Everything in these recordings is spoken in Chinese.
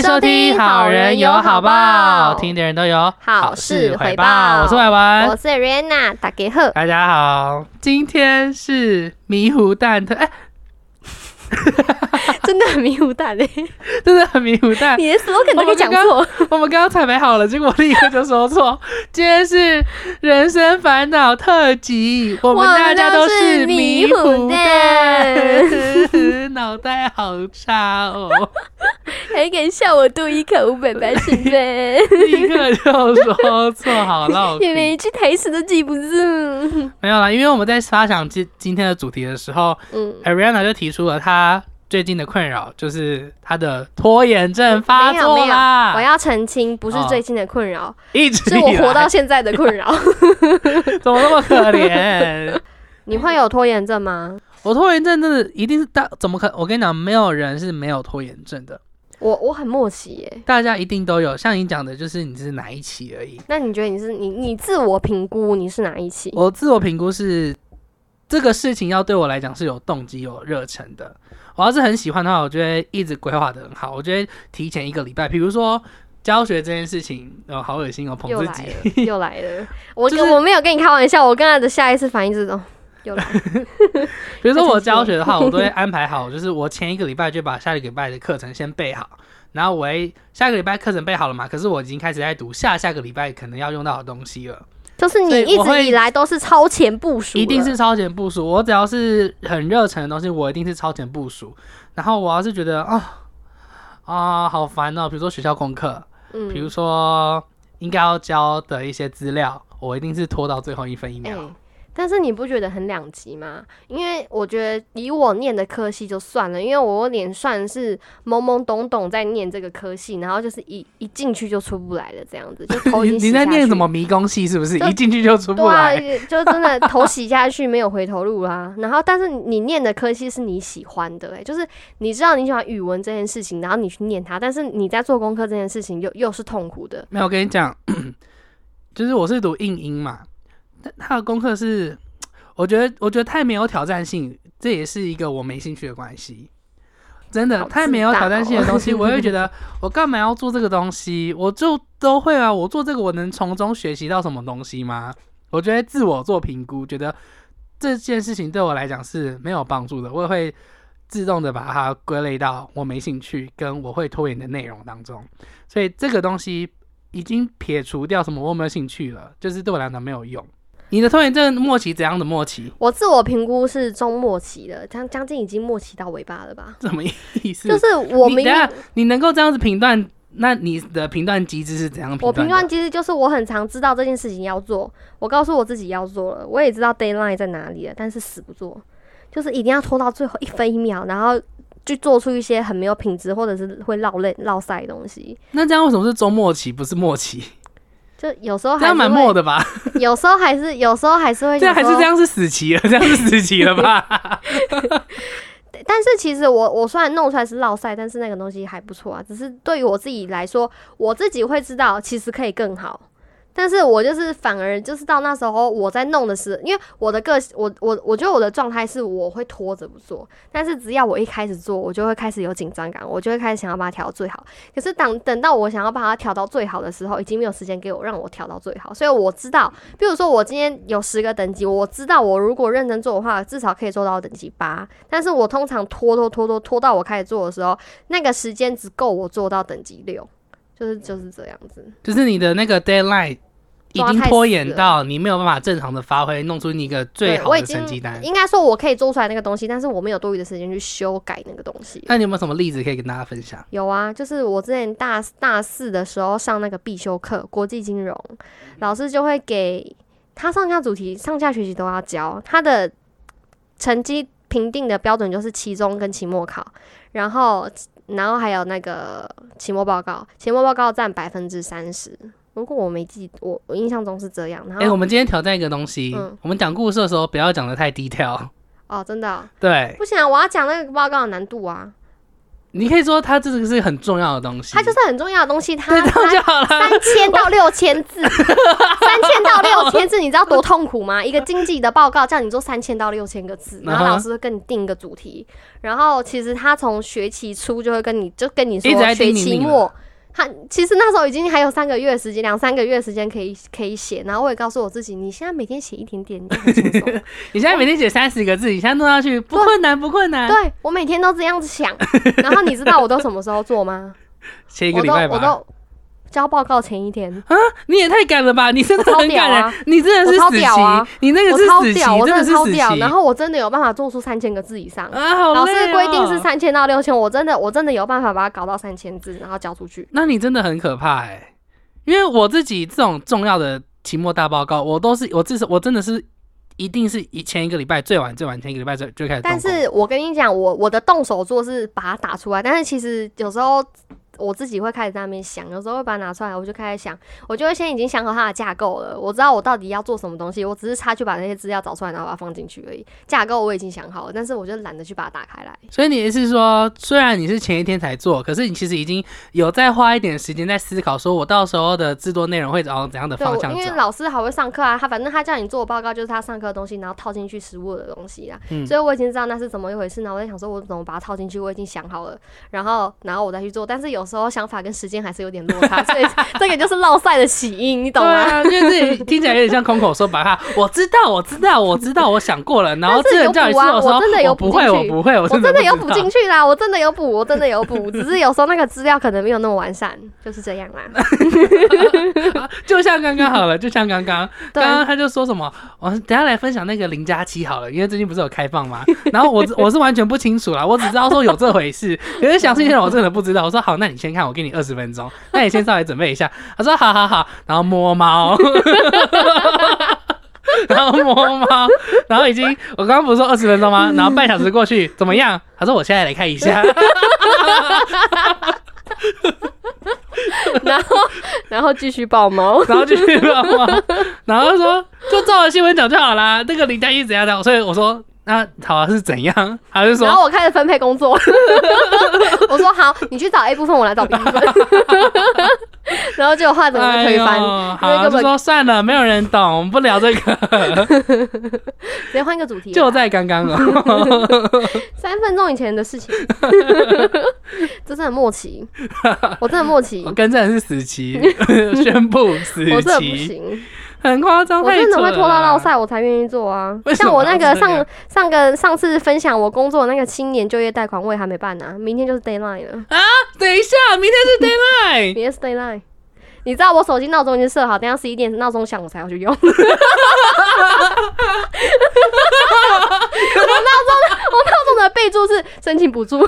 迎收听《好人有好报》，听的人都有好事回报。我是婉婉，我是 Rihanna，大家好，大家好。今天是迷糊蛋特，哎，真的很迷糊蛋嘞，真的很迷糊蛋。你的 slogan 都可以讲错。我们刚刚彩排好了，结果立刻就说错。今天是人生烦恼特辑，我们大家都是迷糊蛋，脑袋好差哦。还敢笑我多一口五百八十分，立刻就说错，好了，连一句台词都记不住。没有啦，因为我们在发想今今天的主题的时候，嗯，Ariana 就提出了她最近的困扰，就是他的拖延症发作啦。我要澄清，不是最近的困扰，一直是我活到现在的困扰。怎么那么可怜？你会有拖延症吗？我拖延症真的一定是大，怎么可？我跟你讲，没有人是没有拖延症的。我我很默契耶，大家一定都有。像你讲的，就是你是哪一期而已。那你觉得你是你你自我评估你是哪一期？我自我评估是这个事情要对我来讲是有动机有热忱的。我要是很喜欢的话，我觉得一直规划的很好。我觉得提前一个礼拜，比如说教学这件事情，哦，好恶心哦，捧自己 又来了。我我没有跟你开玩笑，我跟他的下一次反应是这种。有来，比如说我教学的话，我都会安排好，就是我前一个礼拜就把下一个礼拜的课程先备好，然后我下个礼拜课程备好了嘛，可是我已经开始在读下下个礼拜可能要用到的东西了。就是你一直以来都是超前部署，一定是超前部署。我只要是很热忱的东西，我一定是超前部署。然后我要是觉得啊啊好烦哦，比如说学校功课，嗯，比如说应该要交的一些资料，我一定是拖到最后一分一秒。但是你不觉得很两极吗？因为我觉得以我念的科系就算了，因为我脸算是懵懵懂懂在念这个科系，然后就是一一进去就出不来了，这样子就 头你你在念什么迷宫系是不是？一进去就出不来，就真的头洗下去没有回头路啦。然后但是你念的科系是你喜欢的，哎，就是你知道你喜欢语文这件事情，然后你去念它，但是你在做功课这件事情又又是痛苦的。没有，我跟你讲，就是我是读应英嘛。他的功课是，我觉得我觉得太没有挑战性，这也是一个我没兴趣的关系。真的太没有挑战性的东西，我会觉得我干嘛要做这个东西？我就都会啊，我做这个我能从中学习到什么东西吗？我觉得自我做评估，觉得这件事情对我来讲是没有帮助的，我也会自动的把它归类到我没兴趣跟我会拖延的内容当中。所以这个东西已经撇除掉什么我没有兴趣了，就是对我来讲没有用。你的拖延症末期怎样的末期？我自我评估是中末期的，将将近已经末期到尾巴了吧？什么意思？就是我明你能够这样子评断，那你的评断机制是怎样？我评断机制就是我很常知道这件事情要做，我告诉我自己要做了，我也知道 deadline 在哪里了，但是死不做，就是一定要拖到最后一分一秒，然后去做出一些很没有品质或者是会落泪落塞的东西。那这样为什么是中末期不是末期？就有时候这样蛮默的吧，有时候还是 有时候还是会这样还是这样是死棋了，这样是死棋了吧？但是其实我我虽然弄出来是落赛，但是那个东西还不错啊。只是对于我自己来说，我自己会知道其实可以更好。但是我就是反而就是到那时候我在弄的时候，因为我的个我我我觉得我的状态是我会拖着不做，但是只要我一开始做，我就会开始有紧张感，我就会开始想要把它调到最好。可是等等到我想要把它调到最好的时候，已经没有时间给我让我调到最好。所以我知道，比如说我今天有十个等级，我知道我如果认真做的话，至少可以做到等级八。但是我通常拖拖拖拖拖到我开始做的时候，那个时间只够我做到等级六。就是就是这样子，就是你的那个 deadline 已经拖延到你没有办法正常的发挥，弄出你一个最好的成绩单。应该说我可以做出来那个东西，但是我没有多余的时间去修改那个东西。那你有没有什么例子可以跟大家分享？有啊，就是我之前大大四的时候上那个必修课国际金融，老师就会给他上下主题，上下学期都要教。他的成绩评定的标准就是期中跟期末考，然后。然后还有那个期末报告，期末报告占百分之三十。如果我没记，我我印象中是这样。哎，我们今天挑战一个东西，我们讲故事的时候不要讲的太低调。哦，真的？对，不行，我要讲那个报告的难度啊。你可以说它这个是很重要的东西，它就是很重要的东西，它。三千到六千字，三千到六千字，你知道多痛苦吗？一个经济的报告叫你做三千到六千个字，然后老师会跟你定一个主题，然后其实他从学期初就会跟你就跟你说学期末。他其实那时候已经还有三个月的时间，两三个月的时间可以可以写，然后我也告诉我自己，你现在每天写一点点，你就很轻松。你现在每天写三十个字，你现在弄上去不困难，不困难。对我每天都这样子想，然后你知道我都什么时候做吗？前一个我都礼拜吧。我都交报告前一天，啊，你也太敢了吧！你真的我超很赶人，屌啊你真的是超屌啊你那个是死期，超屌，我真的超屌。期。然后我真的有办法做出三千个字以上。啊，好老累师规定是哦。三千到六千，我真的我真的有办法把它搞到三千字，然后交出去。那你真的很可怕哎、因为我自己这种重要的期末大报告，我都是我至少我真的是一定是以前一个礼拜最晚最晚前一个礼拜就就开始。但是我跟你讲，我我的动手做是把它打出来，但是其实有时候。我自己会开始在那边想，有时候会把它拿出来，我就开始想，我就会先已经想好它的架构了，我知道我到底要做什么东西，我只是差去把那些资料找出来，然后把它放进去而已。架构我已经想好了，但是我就懒得去把它打开来。所以你的意思是说，虽然你是前一天才做，可是你其实已经有在花一点时间在思考，说我到时候的制作内容会朝怎样的对，我因为。老师还会上课啊，他反正他叫你做报告就是他上课的东西，然后套进去实物的东西啊，嗯所以我已经知道那是怎么一回事。然后我在想说，我怎么把它套进去，我已经想好了，然后然后我再去做。但是有时候想法跟时间还是有点落差，所以这个就是落赛的起因，你懂吗？对啊，因为这里听起来有点像空口说白话。我知道，我知道，我知道，我想过了。然后这人叫你补啊做的时候，我真的有我不会，补进去我不会，我我真真的有补进去啦，我真的有补，我真的有补，只是有时候那个资料可能没有那么完善，就是这样啦。就像刚刚好了，就像刚刚，刚刚他就说什么，我等下来分享那个零加七好了，因为最近不是有开放吗？然后我我是完全不清楚啦，我只知道说有这回事，可是详细内容我真的不知道。我说好，那你先看，我给你二十分钟，那你先上来准备一下。他说好好好，然后摸猫。然后摸猫，然后已经，我刚刚不是说二十分钟吗？然后半小时过去，怎么样？他说我现在来看一下，然后然后继续爆猫，然后继续抱猫，然后说就照着新闻讲就好啦。那个林嘉欣怎样的，所以我说那好、啊、是怎样？他就然说后我开始分配工作，我说好，你去找 A 部分，我来找 B 部分，然后结果话整个被推翻，好，就说算了，没有人懂，我们不聊这个，直接换一个主题，就在刚刚哦。三分钟以前的事情，这真的很默契，我真的默契。我，跟正是死棋，宣布死我真的不期，行，很夸张，我真的会拖到啦落赛，我才愿意做啊像我那个上上个上次分享我工作那个青年就业贷款，我也还没办呢、明天就是 deadline 了啊，等一下，明天是 deadline，明天是 deadline。你知道我手机闹钟已经设好，等下十一点闹钟响我才要去用。我闹钟，我闹钟的备注是申请补助。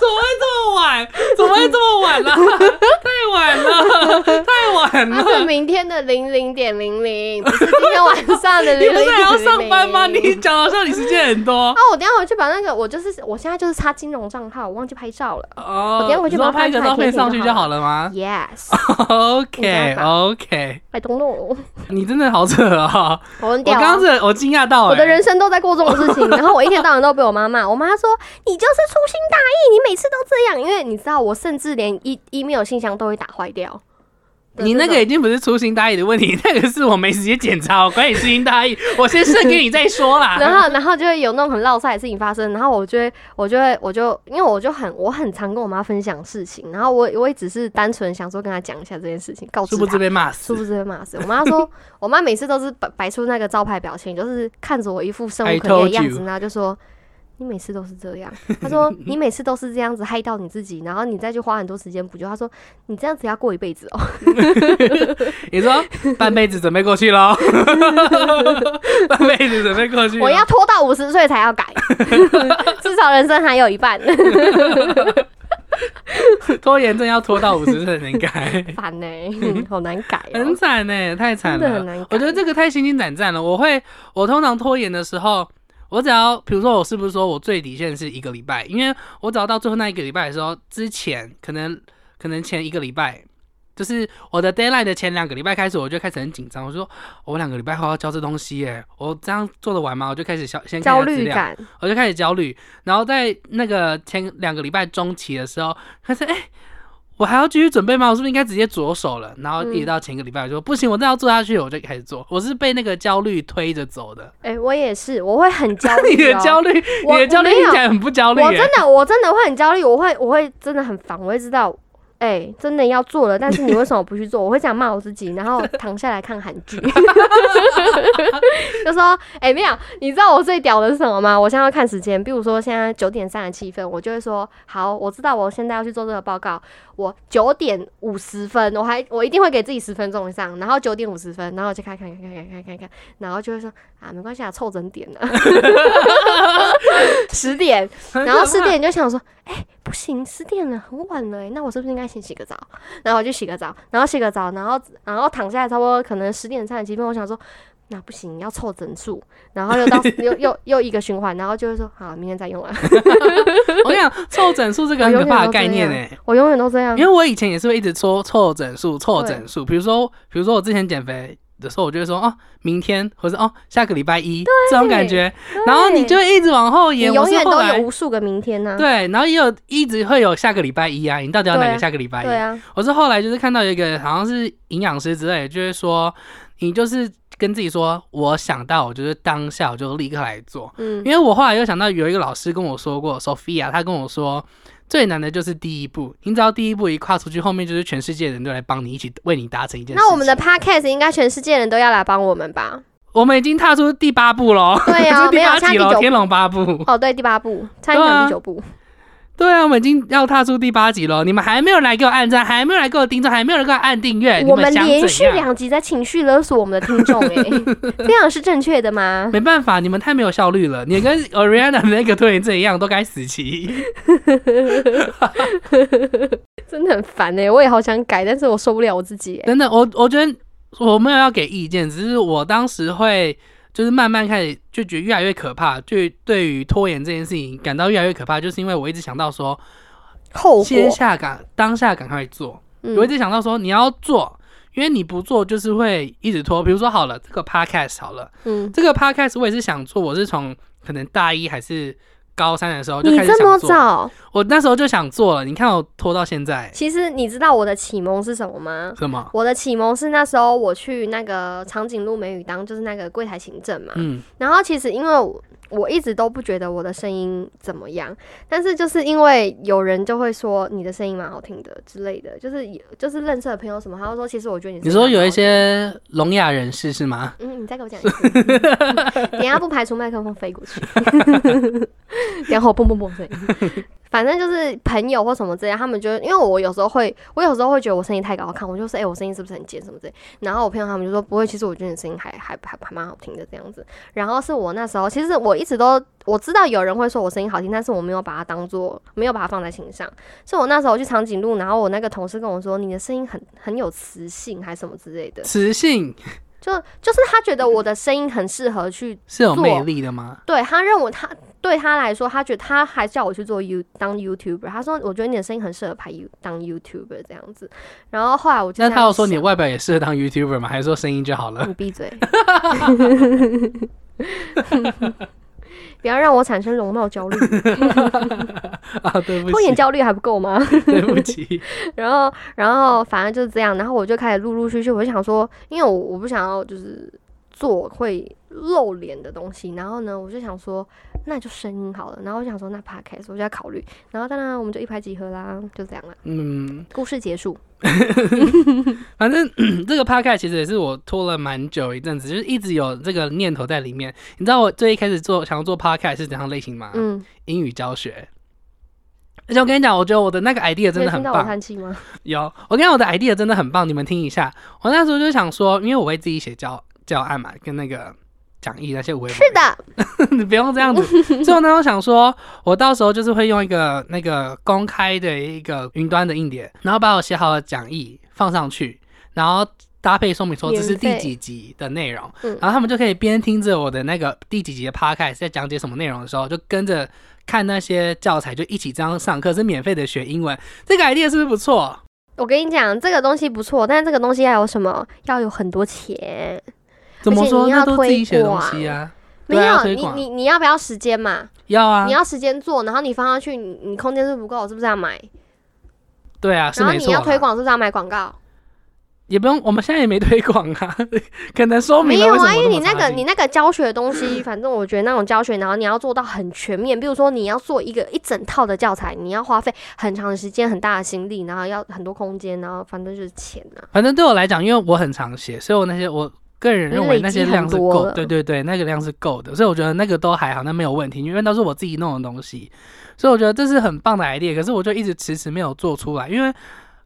怎么会这么晚？怎么会这么晚啦？太晚了，太晚它是了。明天的零零点零零，不是今天晚上的零零点零零点零零。还要上班吗？你讲好像你时间很多啊，我等下回去把那个，我就是我现在就是插金融账号，我忘记拍照了。哦。我等下回去把拍个照片上去就好了吗 Yes，I？OK 法 OK，don't know，你真的好扯啊！我刚。是我惊讶到、欸，我的人生都在过这种事情，然后我一天到晚都被我妈骂。我妈说：“你就是粗心大意，你每次都这样。”因为你知道，我甚至连 e email 信箱都会打坏掉。你那个已经不是粗心大意的问题，那个是我没时间检查，我管你粗心大意，我先剩给你再说啦。然后，然后就会有那种很落塞的事情发生，然后我就会，我就会，我就，因为我就很，我很常跟我妈分享事情，然后我我也只是单纯想说跟她讲一下这件事情，告诉她殊不知。被骂死殊。不知被骂死。我妈说，我妈每次都是摆摆出那个招牌表情，就是看着我一副生无可恋的样子，然后就说。你每次都是这样，他说你每次都是这样子害到你自己，然后你再去花很多时间补救。他说你这样子要过一辈子哦。你说半辈子准备过去喽，半辈子准备过去。我要拖到五十岁才要改，至少人生还有一半。拖延症要拖到五十岁才能改，烦呢、好难改哦、很惨呢，太惨了真的很难改。我觉得这个太心惊胆战了。我会，我通常拖延的时候，我只要比如说我是不是说我最底线是一个礼拜，因为我只要到最后那一个礼拜的时候，之前可能可能前一个礼拜就是我的 deadline 的前两个礼拜开始，我就开始很紧张。我说我两个礼拜后要交这东西耶，我这样做得完吗？我就开始消先焦虑感，我就开始焦虑。然后在那个前两个礼拜中期的时候，他说哎。我还要继续准备吗？我是不是应该直接着手了？然后一直到前个礼拜，我说不行，我真要做下去，我就开始做。我是被那个焦虑推着走的。哎、我也是，我会很焦虑、哦。你的焦虑，你的焦虑听起来很不焦虑耶。我真的，我真的会很焦虑，我会，我会真的很烦，我会知道，哎、真的要做了，但是你为什么不去做？我会这样骂我自己，然后躺下来看韩剧，就说，哎、没有，你知道我最屌的是什么吗？我现在要看时间，比如说现在九点三十七分，我就会说，好，我知道我现在要去做这个报告，我九点五十分，我还我一定会给自己十分钟以上，然后九点五十分，然后我就看看看看看看看看，然后就会说，啊，没关系啊，凑整点了，十点。然后十点就想说，哎、不行，十点了，很晚了、欸，那我是不是应该先洗个澡？然后我就洗个澡，然后洗个澡，然后然后躺下来，差不多可能十点三十几分，我想说。那不行，要凑整数，然后又到 又又又一个循环，然后就会说好，明天再用啊。我跟你讲，凑整数这个很可怕的概念哎、我永远都这样因，为我以前也是会一直说凑整数，凑整数。比如说，比如说我之前减肥的时候，我就会说哦，明天或者哦下个礼拜一这种感觉，然后你就一直往后你延。我永远都有无数个明天呢、对，然后也有一直会有下个礼拜一啊，你到底要哪个下个礼拜一？对啊，我是后来就是看到一个好像是营养师之类的，就是说你就是跟自己说，我想到我就是当下我就立刻来做。嗯因为我后来又想到有一个老师跟我说过，Sophia，他跟我说最难的就是第一步，你只要第一步一跨出去，后面就是全世界人都来帮你一起为你达成一件事。那我们的 podcast 应该全世界人都要来帮我们吧？我们已经踏出第八步喽，对啊 这是第没有八集喽，现在第九天龙八部。哦，对，第八部，差点对啊讲第九部。对啊，我们已经要踏出第八集了，你们还没有来给我按赞，还没有来给我订阅，还没有人给我按订阅，我们连续？两集在情绪勒索我们的听众，哎，这样是正确的吗？没办法，你们太没有效率了。你跟 Ariana 的那个拖延症一样，都该死期。真的很烦哎，我也好想改，但是我受不了我自己哎。真的，我我觉得我没有要给意见，只是我当时会就是慢慢开始就觉得越来越可怕，就对于拖延这件事情感到越来越可怕，就是因为我一直想到说，后果，先下赶当下赶快做，嗯我一直想到说你要做。因为你不做，就是会一直拖。比如说，好了，这个 podcast 好了，嗯，这个 podcast 我也是想做，我是从可能大一还是高三的时候就你这么开始想做。早，我那时候就想做了，你看我拖到现在，其实你知道我的启蒙是什么吗？什么？我的启蒙是那时候我去那个长颈鹿美语当，就是那个柜台行政嘛。嗯，然后其实因为我我一直都不觉得我的声音怎么样，但是就是因为有人就会说你的声音蛮好听的之类的，就是有就是认识的朋友什么，他会说其实我觉得你你说有一。些聋哑人士是吗？嗯，你再给我讲一次。等下不排除麦克风飞过去，然后砰砰砰声音。反正就是朋友或什么之类，他们就因为我有时候会，我有时候会觉得我声音太高亢，我就说，哎、我声音是不是很尖什么之类。然后我朋友他们就说不会，其实我觉得你声音还还还还蛮好听的这样子。然后是我那时候，其实我一直都我知道有人会说我声音好听，但是我没有把它当做没有把它放在心上。是我那时候去长颈鹿，然后我那个同事跟我说，你的声音很很有磁性，还什么之类的。磁性就就是他觉得我的声音很适合去是有做魅力的吗？对他认为他对他来说，他觉得他还叫我去做 You 当 YouTuber。他说我觉得你的声音很适合拍 You 当 YouTuber 这样子。然后后来我就那他有这样想说你外表也适合当 YouTuber 吗？还是说声音就好了？你闭嘴，不要让我产生容貌焦虑，啊，对不起，拖延焦虑还不够吗？对不起。然后，然后反正就是这样，然后我就开始陆陆续续，我就想说，因为我我不想要就是做会露脸的东西，然后呢，我就想说，那就声音好了，然后我想说，那 podcast 我就在考虑，然后当然我们就一拍即合啦，就这样了，嗯，故事结束。反正 这个 podcast 其实也是我拖了蛮久一阵子，就是一直有这个念头在里面。你知道我最一开始做想要做 podcast 是怎样类型吗？嗯，英语教学。而且我跟你讲，我觉得我的那个 idea 真的很棒有？有，我跟你讲，我的 idea 真的很棒，你们听一下。我那时候就想说，因为我会自己写教教案嘛，跟那个讲义那些微博。是的，你不用这样子。所以我那时候想说，我到时候就是会用一个那个公开的一个云端的硬碟，然后把我写好的讲义放上去，然后搭配说明说这是第几集的内容，嗯然后他们就可以边听着我的那个第几集的 podcast 在讲解什么内容的时候，就跟着看那些教材，就一起这样上课，是免费的学英文。这个 idea 是不是不错？我跟你讲，这个东西不错，但是这个东西要有什么？要有很多钱。怎么说？要那都自己写的东推西啊。没有你你你要不要时间嘛？要啊你，要时间做，然后你放上去，你你空间是不够，是不是要买？对啊，是然后没错啦。你要推广，是不是要买广告？也不用，我们现在也没推广啊，可能说明了没有啊，为什么这么因为你那个你那个教学的东西，反正我觉得那种教学，然后你要做到很全面，比如说你要做一个一整套的教材，你要花费很长的时间、很大的心力，然后要很多空间，然后反正就是钱啊。反正对我来讲，因为我很常写，所以我那些我个人认为那些量是够，对对对，那个量是够的，所以我觉得那个都还好，那没有问题，因为都是我自己弄的东西，所以我觉得这是很棒的 idea。可是我就一直迟迟没有做出来，因为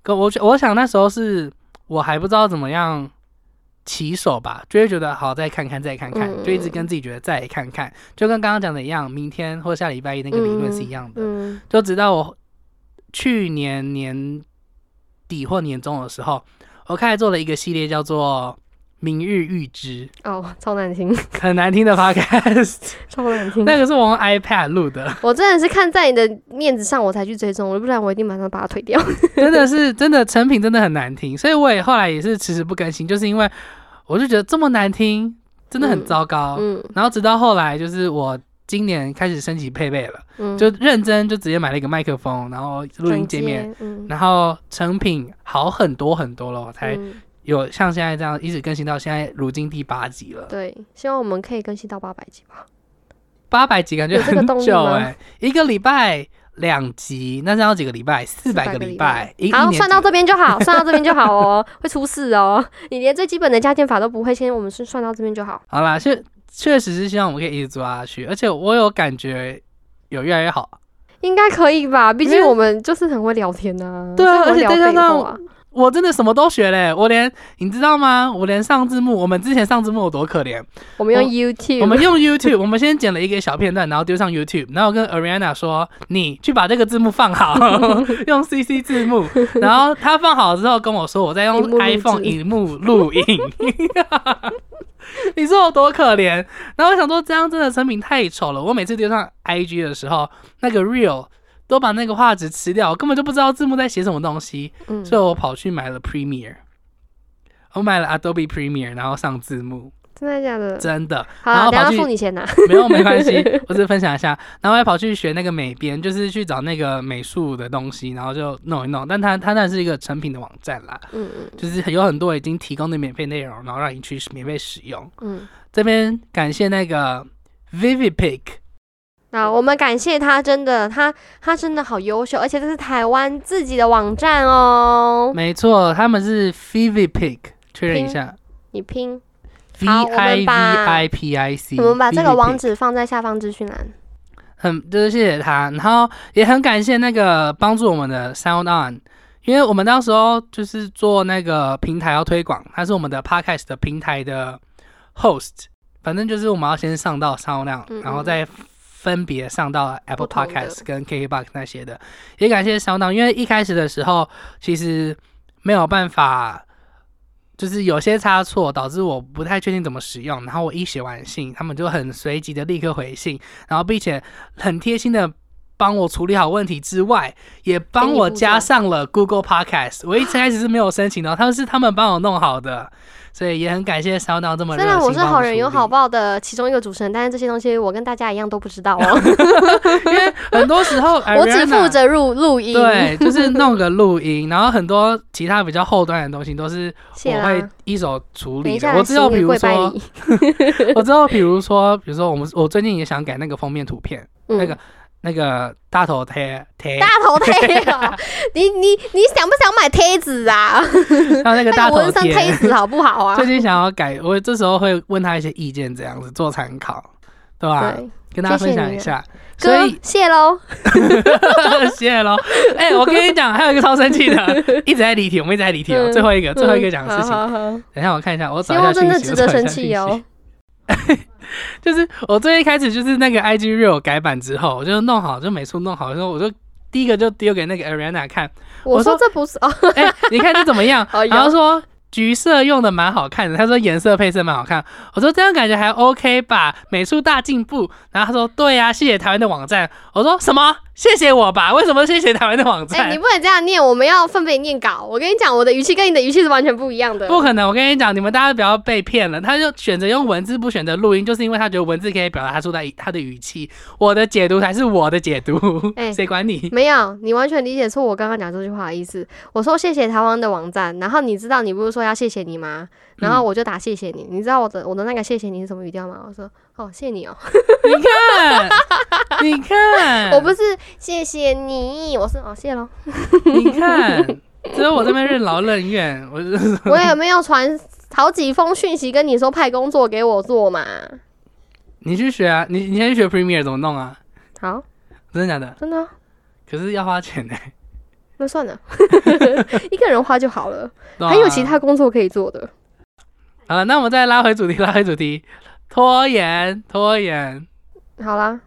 可我我想那时候是我还不知道怎么样起手吧，就会觉得好再看看再看看，嗯就一直跟自己觉得再看看，就跟刚刚讲的一样，明天或下礼拜一那个理论是一样的。嗯就直到我去年年底或年中的时候，我开始做了一个系列叫做“明日预知哦，超难听，”，很难听的 podcast，超难听。那个是我用 iPad 录的，我真的是看在你的面子上我才去追踪，不然我一定马上把它推掉。真的是真的成品真的很难听，所以我也后来也是迟迟不更新，就是因为我就觉得这么难听，真的很糟糕。嗯然后直到后来，就是我今年开始升级配备了，嗯，就认真就直接买了一个麦克风，然后录音界面。嗯，然后成品好很多很多了，我才嗯有像现在这样一直更新到现在，如今第八集了，对，希望我们可以更新到八百集吧。八百集感觉很久哎、一个礼拜两集，那这样要几个礼拜？四百400个个礼礼拜，一好，算到几这边就好，算到这边就好哦，会出事哦。你连最基本的加减法都不会，先我们是算到这边就好。好啦，确确实是希望我们可以一直做下去，而且我有感觉有越来越好。应该可以吧？毕竟我们就是很会聊天呐、对啊所以我会聊废而且再加上话我真的什么都学嘞，我连你知道吗？我连上字幕，我们之前上字幕有多可怜，我们用 YouTube，我们用 YouTube，我们先剪了一个小片段，然后丢上 YouTube，然后跟 Ariana 说：“你去把这个字幕放好，用 CC 字幕。”然后他放好之后跟我说：“我在用 iPhone 荧幕录影。”你说我多可怜？然后我想说，这样真的成品太丑了。我每次丢上 IG 的时候，那个 Real 都把那个画质吃掉，我根本就不知道字幕在写什么东西，嗯，所以我跑去买了 Premiere。我买了 Adobe Premiere，然后上字幕，真的假的？真的。好然后跑去付你钱呐。没有没关系，我只是分享一下。然后我还跑去学那个美编，就是去找那个美术的东西，然后就弄一弄。但它它那是一个成品的网站啦，嗯嗯就是 有很多已经提供的免费内容，然后让你去免费使用。嗯。这边感谢那个 Vivipic，那我们感谢他，真的，他他真的好优秀，而且这是台湾自己的网站哦。没错，他们是 Vivipic，确认一下你拼，，V 好我们 I V 把 I P I C。我们把这个网址放在下方资讯栏。很就是谢谢他，然后也很感谢那个帮助我们的 Sound On，因为我们到时候就是做那个平台要推广，他是我们的 Podcast 的平台的 host，反正就是我们要先上到 Sound On，然后再分别上到 Apple Podcast 跟 KKBox 那些的，也感谢 Sound On，因为一开始的时候其实没有办法。就是有些差错导致我不太确定怎么使用，然后我一写完信，他们就很随即的立刻回信，然后并且很贴心的帮我处理好问题之外，也帮我加上了 Google Podcast。我一开始是没有申请的，他们是他们帮我弄好的，所以也很感谢烧脑这么虽然我是好人有好报，的其中一个主持人，但是这些东西我跟大家一样都不知道哦。因为很多时候 我只负责录录音。对，就是弄个录音，然后很多其他比较后端的东西都是我会。一手处理我只有比如说，我知道，比如说，比如说我们我最近也想改那个封面图片，嗯那个那个大头贴贴，大头贴 啊！你你你想不想买贴纸啊？还有那个大头贴贴，纸好不好啊？最近想要改，我这时候会问他一些意见，这样子做参考，对吧？对，跟大家分享一下。所哥以谢喽。谢 谢喽。哎、我跟你讲，还有一个超生气的，一直在离题，我们一直在离题哦。嗯最后一个，最后一个讲的事情，好好好等一下我看一下，我希找一下望真的讯息。值得生气哦。就是我最一开始就是那个 IG Real 改版之后，我就弄好，就美术弄好之后，我就第一个就丢给那个 Ariana 看，我我说说这不是哦，哎、你看这怎么样？哦然后说橘色用的蛮好看的，他说颜色配色蛮好看，我说这样感觉还 OK 吧，美术大进步。然后他说对啊，谢谢台湾的网站。我说什么？谢谢我吧？为什么谢谢台湾的网站哎、站？你不能这样念，我们要分别念稿。我跟你讲，我的语气跟你的语气是完全不一样的。不可能！我跟你讲，你们大家不要被骗了。他就选择用文字，不选择录音，就是因为他觉得文字可以表达他出来他的语气。我的解读才是我的解读，哎谁管你？没有，你完全理解错我刚刚讲这句话的意思。我说谢谢台湾的网站，然后你知道你不是说要谢谢你吗？然后我就打谢谢你。你知道我的我的那个谢谢你是什么语调吗？我说哦，谢谢你哦，你看，你看，我不是谢谢你，我是哦谢喽。你看，只有我这边任劳任怨，我是我也没有传好几封讯息跟你说派工作给我做嘛。你去学啊，你你先去学 Premiere 怎么弄啊？好，真的假的？真的啊、可是要花钱呢、那算了 一个人花就好了，啊还有其他工作可以做的。好了，那我们再拉回主题，拉回主题，拖延，拖延。好啦，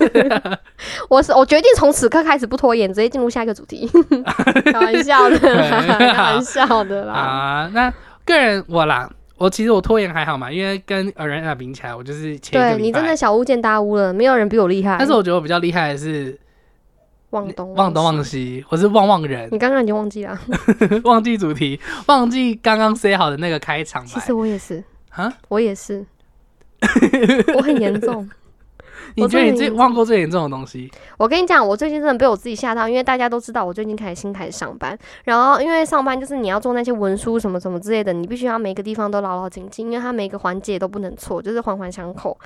我是我决定从此刻开始不拖延，直接进入下一个主题。开玩笑的啦，开玩笑的啦。啊，那个人我啦，我其实我拖延还好嘛，因为跟 Arena 比起来，我就是前对你真的，小巫见大巫了，没有人比我厉害。但是我觉得我比较厉害的是忘东忘东西，忘西，我是忘忘人，你刚刚已经忘记了。忘记主题，忘记刚刚 say 好的那个开场白其实我也是，啊。我也是，我很严重。你觉得你最忘过最严重的东西？我跟你讲，我最近真的被我自己吓到，因为大家都知道我最近开始新开始上班，然后因为上班就是你要做那些文书什么什么之类的，你必须要每个地方都牢牢紧紧，因为它每个环节都不能错，就是环环相扣。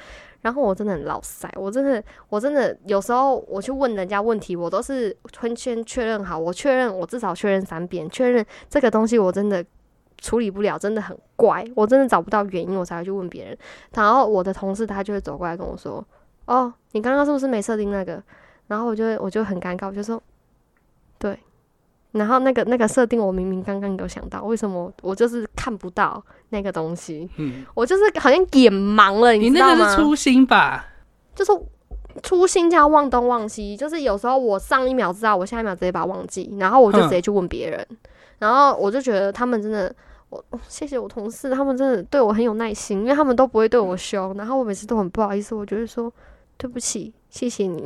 然后我真的很老塞，我真的我真的有时候我去问人家问题，我都是先先确认好，我确认我至少确认三遍，确认这个东西我真的。处理不了，真的很怪，我真的找不到原因，我才会去问别人。然后我的同事他就会走过来跟我说：“哦，你刚刚是不是没设定那个？”然后我就会我就很尴尬，我就说对。然后那个那个设定，我明明刚刚有想到，为什么我就是看不到那个东西？嗯，我就是好像眼盲了，你知道吗？那个是初心吧？就是初心加忘东忘西，就是有时候我上一秒知道，我下一秒直接把它忘记，然后我就直接去问别人，然后我就觉得他们真的。我谢谢我同事，他们真的对我很有耐心，因为他们都不会对我凶，然后我每次都很不好意思，我就会说对不起，谢谢你，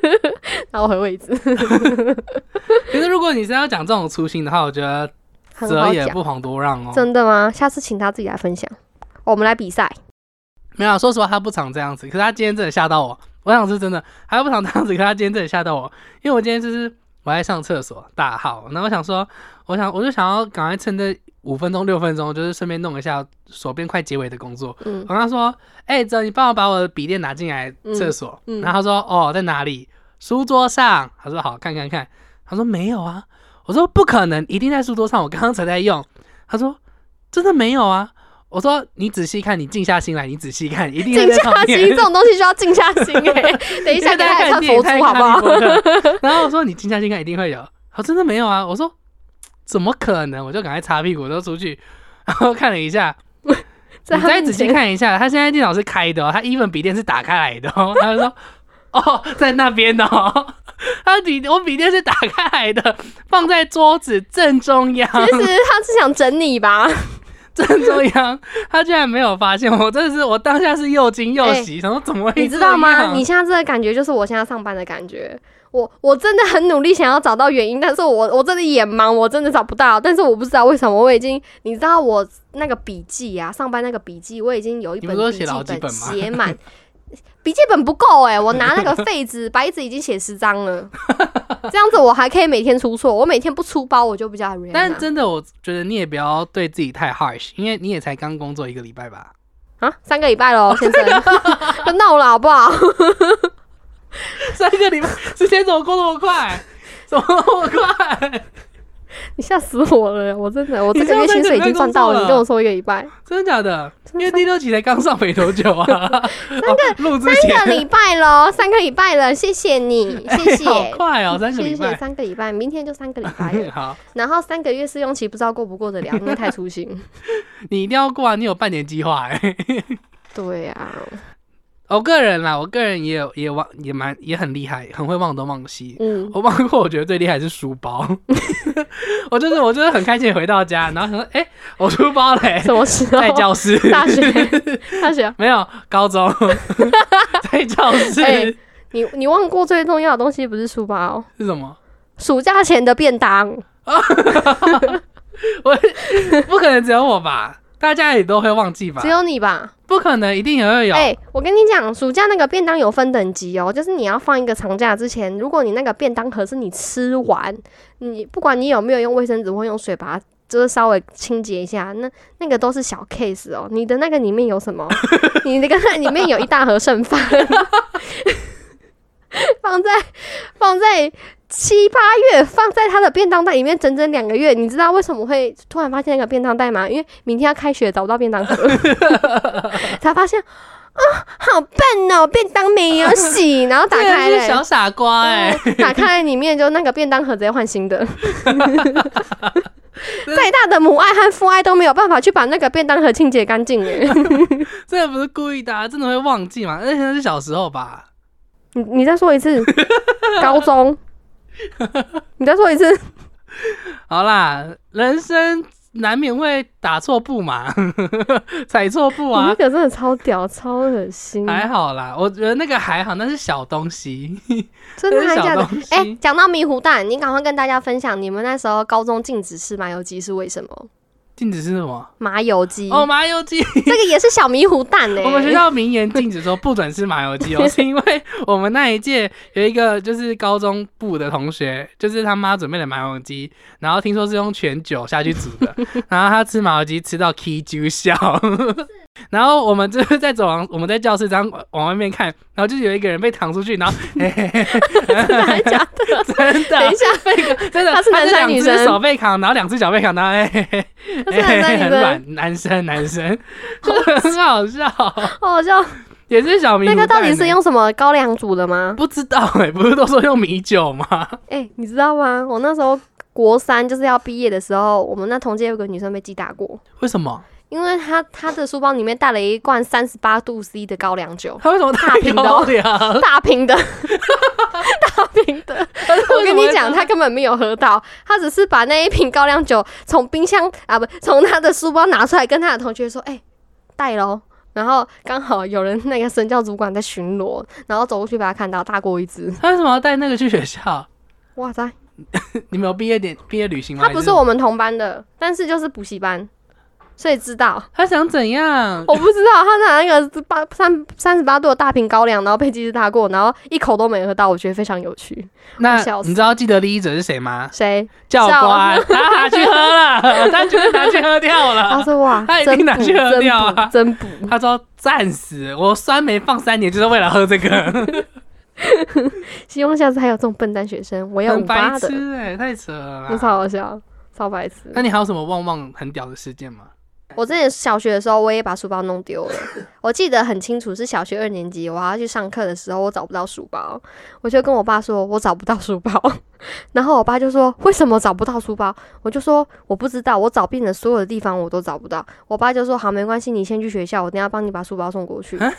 然后回位置，可是如果你是要讲这种粗心的话，我觉得很好讲。择也不遑多让哦。真的吗？下次请他自己来分享，我们来比赛。没有啊，说实话，他不常这样子。可是他今天真的吓到我，我想是真的，他不常这样子。可是他今天真的吓到我，因为我今天就是我在上厕所大号，然后我想说，我想我就想要赶快趁这五分钟六分钟，就是顺便弄一下手边快结尾的工作。嗯我跟他说：“哎、泽，你帮我把我的笔电拿进来厕所。嗯嗯然后他说：“哦，在哪里？书桌上。”他说：“好，看看看。”他说：“没有啊。”我说：“不可能，一定在书桌上，我刚刚才在用。”他说：“真的没有啊。”我说：“你仔细看，你静下心来，你仔细看，一定会静下。心这种东西就要静下心哎、等一下给他来唱佛珠好不好？好？然后我说：“你静下心看，一定会有。”他说：“真的没有啊。”我说：“怎么可能？”我就赶快擦屁股，就出去，然后看了一下，你再仔细看一下，他现在电脑是开的哦，他 even 笔电是打开来的哦。他就说：“哦，在那边哦。”他笔我笔电是打开来的，放在桌子正中央，其实他是想整你吧？正中央。他居然没有发现我，真的是我当下是又惊又喜，想说怎么会你知道吗？你现在这个感觉就是我现在上班的感觉。我我真的很努力想要找到原因，但是我我真的眼盲，我真的找不到。但是我不知道为什么，我已经你知道我那个笔记啊，上班那个笔记，我已经有一本笔记本写满。笔记本不够哎、我拿那个废纸、白纸已经写十张了，这样子我还可以每天出错。我每天不出包，我就比较 r 但真的，我觉得你也不要对自己太 harsh，因为你也才刚工作一个礼拜吧。啊，三个礼拜喽，先生，不闹了好不好？三个礼拜，时间怎么过那么快？怎么那么快？你吓死我了！我真的，我这个月薪水已经赚到了，你跟我说一个礼拜，真的假的？因为第六期才刚上没多久啊。三个三个，礼拜喽，三个礼拜了，谢谢你，谢谢，好快哦，三个谢谢礼拜。三个礼拜，明天就三个礼拜了，好，然后三个月试用期不知道过不过得了，因为太粗心。你一定要过啊！你有半年计划哎。对啊，我个人啦，我个人也有也忘也蛮也很厉害，很会忘东忘西。嗯，我忘过，我觉得最厉害是书包。我就是我就是很开心回到家，然后想说，哎、我书包嘞，什么时候？在教室。大学，大学，没有高中，在教室。哎你你忘过最重要的东西不是书包，是什么？暑假前的便当。我不可能只有我吧？大家也都会忘记吧只？有你吧？不可能，一定也会有。哎、我跟你讲，暑假那个便当有分等级哦，就是你要放一个长假之前，如果你那个便当盒是你吃完，你不管你有没有用卫生纸或用水把它。就是稍微清洁一下，那那个都是小 case 哦。你的那个里面有什么？你那个里面有一大盒剩饭，放在放在七八月，放在他的便当袋里面整整两个月。你知道为什么会突然发现那个便当袋吗？因为明天要开学，找不到便当盒，才发现啊，好笨哦，便当没有洗，然后打这个开了，小傻瓜哎、哦打开里面就那个便当盒直接换新的。再大的母爱和父爱都没有办法去把那个便当盒清洁干净哎！这个不是故意的、啊，真的会忘记嘛？那现在是小时候吧？你你再说一次，高中，你再说一次，好啦，人生难免会打错步嘛，踩错步啊那啊。个真的超屌，超恶心，还好啦，我觉得那个还好，那是小东西。真的还假的小东？西哎、讲到迷糊蛋，你赶快跟大家分享，你们那时候高中禁止吃麻油鸡是为什么？禁止是什么？麻油鸡，哦，麻油鸡。这个也是小迷糊蛋呢、我们学校名言禁止说不准吃麻油鸡哦，是因为我们那一届有一个就是高中部的同学，就是他妈准备了麻油鸡，然后听说是用全酒下去煮的，然后他吃麻油鸡吃到 K 就笑，然后我们就是在走廊，我们在教室这样往外面看，然后就有一个人被躺出去，然后嘿嘿嘿真的还假的？真的等一下，被真的他是男生女生手被扛，然后两只脚被扛，然后嘿嘿嘿他是男生女生，很软，男生男生，很 好笑。好好笑。也是小米、那个到底是用什么高粱煮的吗？不知道哎、不是都说用米酒吗？哎、你知道吗？我那时候国三就是要毕业的时候，我们那同届有个女生被击打过，为什么？因为他他的书包里面带了一罐三十八度 C 的高粱酒，他为什么大瓶的哦高粱？大瓶的，大瓶的。我跟你讲，他根本没有喝到，他只是把那一瓶高粱酒从冰箱啊不从他的书包拿出来，跟他的同学说：“哎、带喽。”然后刚好有人那个神教主管在巡逻，然后走过去把他看到，大过一只。他为什么要带那个去学校？哇塞，你们有毕业点毕业旅行吗？他不是我们同班的，但是就是补习班，所以知道。他想怎样？我不知道他拿那个八三三十八度的大瓶高粱，然后被机智打过，然后一口都没喝到，我觉得非常有趣。那你知道记得利益者是谁吗？谁？教官，他拿去喝了，他绝对拿去喝掉了 他。说哇，他一定拿去喝真掉真补。他说暂时，我酸梅放三年就是为了喝这个，希望下次还有这种笨蛋学生，我要五八的，白痴哎、太扯了那。超好笑，超白痴。那你还有什么旺旺很屌的事件吗？我之前小学的时候，我也把书包弄丢了。我记得很清楚，是小学二年级，我要去上课的时候，我找不到书包，我就跟我爸说，我找不到书包。然后我爸就说，为什么找不到书包？我就说我不知道，我找遍了所有的地方，我都找不到。我爸就说，好，没关系，你先去学校，我等下帮你把书包送过去啊。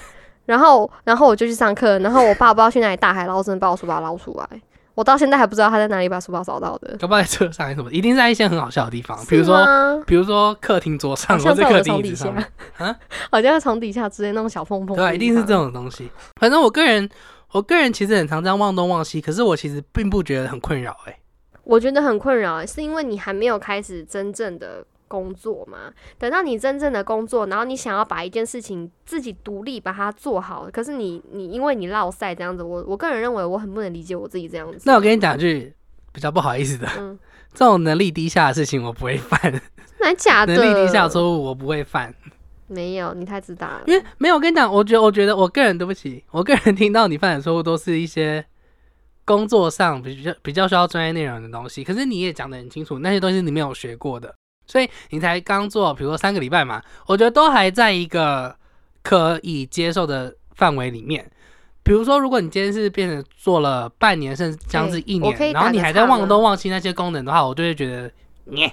然后，然后我就去上课，然后我爸不知道去哪里大海捞针，把我书包捞出来。我到现在还不知道他在哪里把书包找到的。搞不好在车上还是什么，一定在一些很好笑的地方，比如说比如说客厅桌上或者在我的厅椅子上床底下，，啊，好像在床底下之类那种小缝缝。对啊，一定是这。种东西。反正我个人，我个人其实很常这样忘东忘西，可是我其实并不觉得很困扰、欸。我觉得很困扰，是因为你还没有开始真正的工作嘛。等到你真正的工作，然后你想要把一件事情自己独立把它做好，可是你你因为你落赛这样子，我我个人认为我很不能理解我自己这样子。那我跟你讲句比较不好意思的，嗯，这种能力低下的事情我不会犯，真假的？能力低下的错误我不会犯，没有，你太自大了。因为没有。我跟你讲，我觉得，我觉得我个人对不起，我个人听到你犯的错误都是一些工作上比较比较需要专业内容的东西，可是你也讲的很清楚，那些东西你没有学过的，所以你才刚做，比如说三个礼拜嘛，我觉得都还在一个可以接受的范围里面。比如说，如果你今天是变成做了半年甚至将近一年，然后你还在忘东忘西那些功能的话，我就会觉得，你，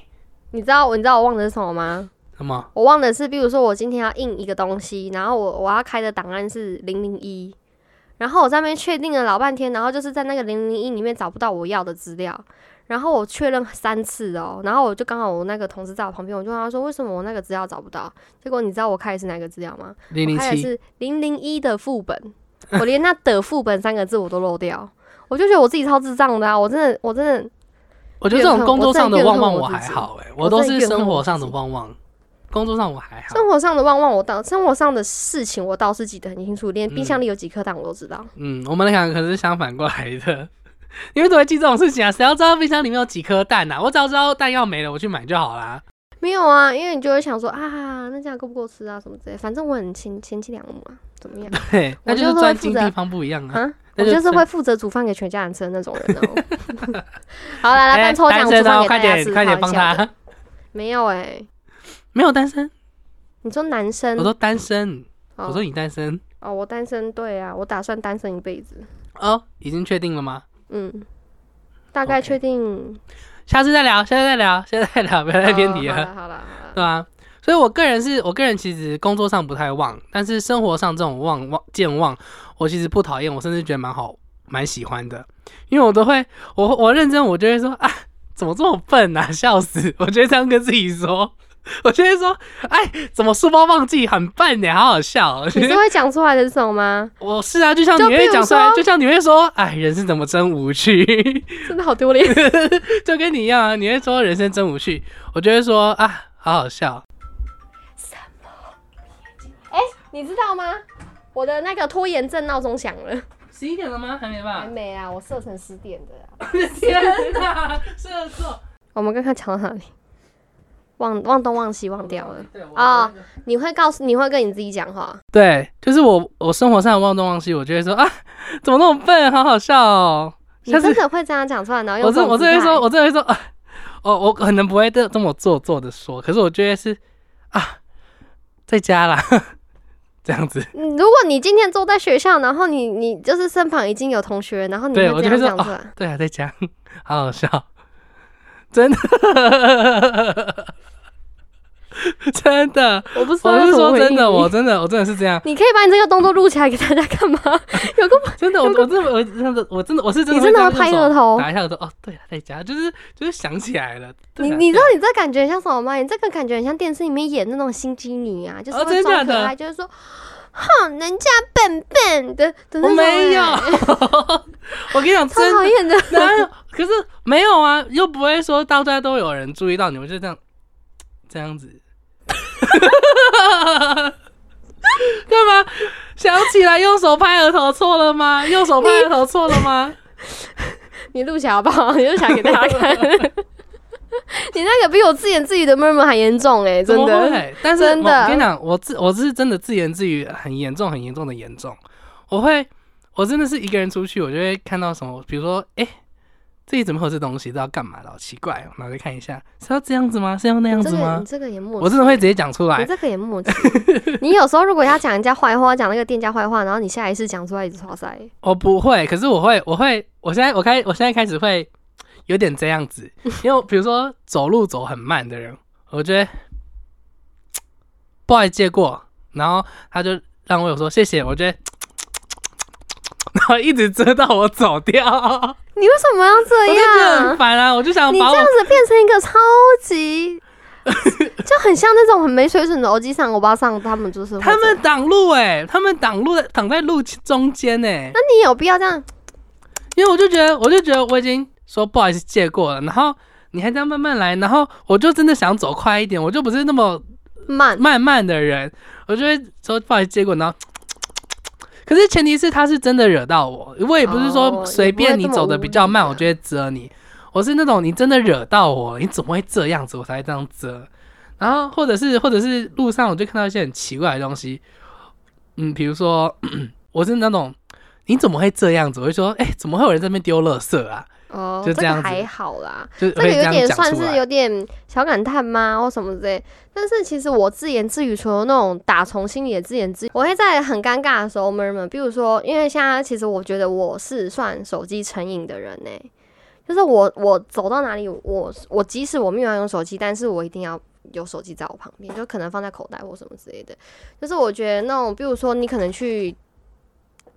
你知道我你知道我忘的是什么吗？什么？我忘的是，比如说我今天要印一个东西，然后我我要开的档案是零零一，然后我在那边确定了老半天，然后就是在那个零零一里面找不到我要的资料，然后我确认三次哦，然后我就刚好我那个同事在我旁边，我就问他说为什么我那个资料找不到？结果你知道我开的是哪个资料吗？零零七，是零零一的副本，我连那的副本三个字我都漏掉，我就觉得我自己超智障的啊！我真的，我真的，我觉得这种工作上的旺旺我还好哎、我我都是生活上的旺旺，工作上我还好。生活上的旺旺我倒，生活上的事情我倒是记得很清楚，连冰箱里有几颗蛋我都知道。嗯，我们两个可是相反过来的。你们怎么会记这种事情啊？谁要知道冰箱里面有几颗蛋啊？我只要知道蛋要没了，我去买就好啦。没有啊，因为你就会想说啊，那这样够不够吃啊，什么之类。反正我很贤贤妻良母啊，怎么样？对，那就是我就是专精地方不一样啊。我就是会负责煮饭给全家人吃的那种人哦。好，来来哎办抽奖，煮单身哦，快饭给大家吃，点快点帮。他。没有哎、没有单身，你说男生？我说单身，哦我说你单身哦，我单身，对啊，我打算单身一辈子。哦，已经确定了吗？嗯，大概确定。下次再聊，下次再聊，下次再聊，不要再偏题了。哦好了好了好了，对啊，所以我个人是我个人其实工作上不太旺，但是生活上这种旺旺健忘，我其实不讨厌，我甚至觉得蛮好蛮喜欢的，因为我都会我我认真，我就会说啊，怎么这么笨啊，笑死！我觉得这样跟自己说。我就会说，哎，怎么书包忘记，很笨呢，好好笑哦。你是会讲出来的这种吗？我是啊，就像你会讲出来，说就像你会说，哎，人生怎么真无趣，真的好丢脸。就跟你一样啊，你会说人生真无趣，我就会说啊，好好笑。哎你知道吗？我的那个拖延症闹钟响了。十一点了吗？还没吧还吧？没啊，我设成十点的啊。天哪，射手我们刚刚讲到哪里？忘忘东忘西忘掉了。啊你会告诉，你会跟你自己讲话。对，就是我我生活上的忘东忘西，我就会说啊，怎么那么笨，好好笑哦。你真的会这样讲出来，然后用我这我这这会说，我这会说啊，哦，我可能不会这这么做作的说，可是我觉得是啊，在家啦，这样子。嗯如果你今天坐在学校，然后你你就是身旁已经有同学，然后你就会说样讲出来，哦，对啊，在家，好好笑，真的，真的，我不知道我是说真的，我真的，我真的是这样。你可以把你这个动作录起来给大家看吗？有 个真的，我我真的我真的我真的我是真的你真的会会这样用手拍额头打一下额头哦，对了，在家就是就是想起来了。你你知道你这感觉像什么吗？你这个感觉很像电视里面演那种心机女啊，就是真的可爱，就是说，哼，人家笨笨的的那种、我没有欸，我跟你讲，真的讨厌的。哪有？可是没有啊，又不会说到家都有人注意到你，们就这样这样子。干嘛？想起来用手拍额头错了吗？用手拍额头错了吗？你录起来好不好？你录起来给大家看。你那个比我自言自语的 murmur 还严重哎、真的。会？但是真的我跟你讲，我自我是真的自言自语很严重、很严重的严重。我会，我真的是一个人出去，我就会看到什么，比如说，哎、这里怎么会有这东西？这要干嘛的？好奇怪哦，然后就看一下，是要这样子吗？是要那样子吗这个你？这个也默契，我真的会直接讲出你来。这个也默契。你有时候如果要讲人家坏话，讲那个店家坏话，然后你下意识讲出来，一直超塞。我不会，可是我会，我会，我现在我开，我现在开始会有点这样子，因为比如说走路走很慢的人，我觉得不好意思借过，然后他就让我有说谢谢，我觉得。然后一直遮到我走掉，你为什么要这样我就觉得很？烦啊！我就想把我这样子变成一个超级，就很像那种很没水准的欧基上、欧巴上，他们就是他们挡路哎、他们挡路挡在路中间哎、那你有必要这样？因为我就觉得，我就觉得我已经说不好意思借过了，然后你还这样慢慢来，然后我就真的想走快一点，我就不是那么慢，慢慢的人，我就会说不好意思借过，然后。可是前提是他是真的惹到我，我也不是说哦随便你走的比较慢，我就会遮你。我是那种你真的惹到我，你怎么会这样子，我才会这样遮。然后或者是或者是路上我就看到一些很奇怪的东西，嗯，比如说 我是那种你怎么会这样子？我会说，哎、怎么会有人在那边丢垃圾啊？哦，就这个还好啦。就这个有点算是。有点小感叹吗，或什么之类。但是其实我自言自语，除了那种打从心里的自言自语，我会在很尴尬的时候 murmur。比如说，因为现在其实我觉得我是算手机成瘾的人呢、就是我我走到哪里，我我即使我没有要用手机，但是我一定要有手机在我旁边，就可能放在口袋或什么之类的。就是我觉得那种，比如说你可能去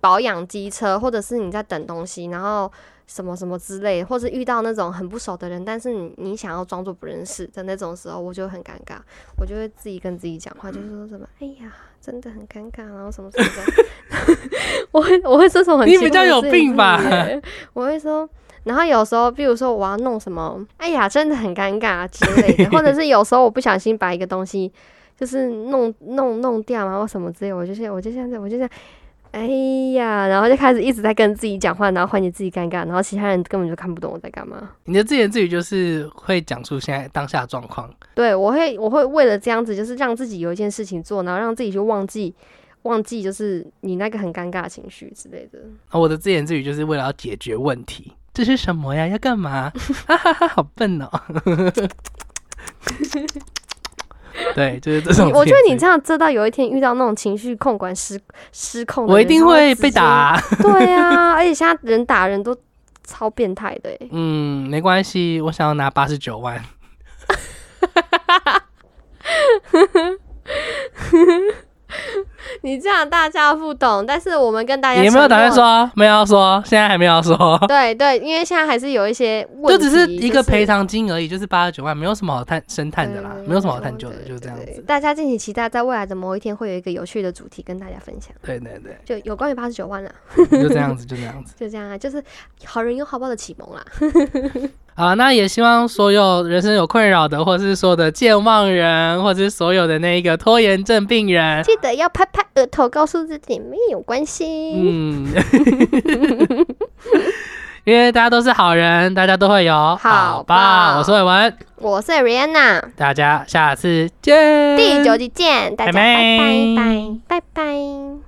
保养机车，或者是你在等东西，然后什么什么之类，或是遇到那种很不熟的人，但是你你想要装作不认识的那种时候，我就很尴尬，我就会自己跟自己讲话，就是说什么，哎呀，真的很尴尬，然后什么什么的，我会我会说什么很你奇怪比较有病吧我会说，然后有时候，比如说我要弄什么，哎呀，真的很尴尬之类的，或者是有时候我不小心把一个东西就是弄弄弄掉嘛，或什么之类，我就是我就现在我就这样。哎呀，然后就开始一直在跟自己讲话，然后缓解自己尴尬，然后其他人根本就看不懂我在干嘛。你的自言自语就是会讲出现在当下的状况。对我会我会为了这样子，就是让自己有一件事情做，然后让自己去忘记忘记就是你那个很尴尬的情绪之类的。啊我的自言自语就是为了要解决问题。这是什么呀？要干嘛？哈哈哈，好笨哦。对，就是这种。我觉得你这样，知道有一天遇到那种情绪控管失失控，我一定会被。打啊、对啊，而且现在人打人都超变态的欸嗯，没关系，我想要拿八十九万。你这样大家不懂，但是我们跟大家你有没有打算？说？没有要说，现在还没有要说。对对，因为现在还是有一些问题，就只是一个赔偿金而已，就是八十九万，没有什么好探深探的啦，没有什么好探究的，就是这样子。大家敬请期待，在未来的某一天会有一个有趣的主题跟大家分享，对对对，就有关于八十九万啦，就这样子，就这样子。就这样啊，就是好人有好报的启蒙啦。好，那也希望所有人生有困扰的，或是所有的健忘人，或者是所有的那个拖延症病人，记得要拍拍额头，告诉自己没有关系。嗯，因为大家都是好人，大家都会有好吧。我是伟文，我是 Rihanna，大家下次见。第九集见，大家拜拜拜拜拜拜拜。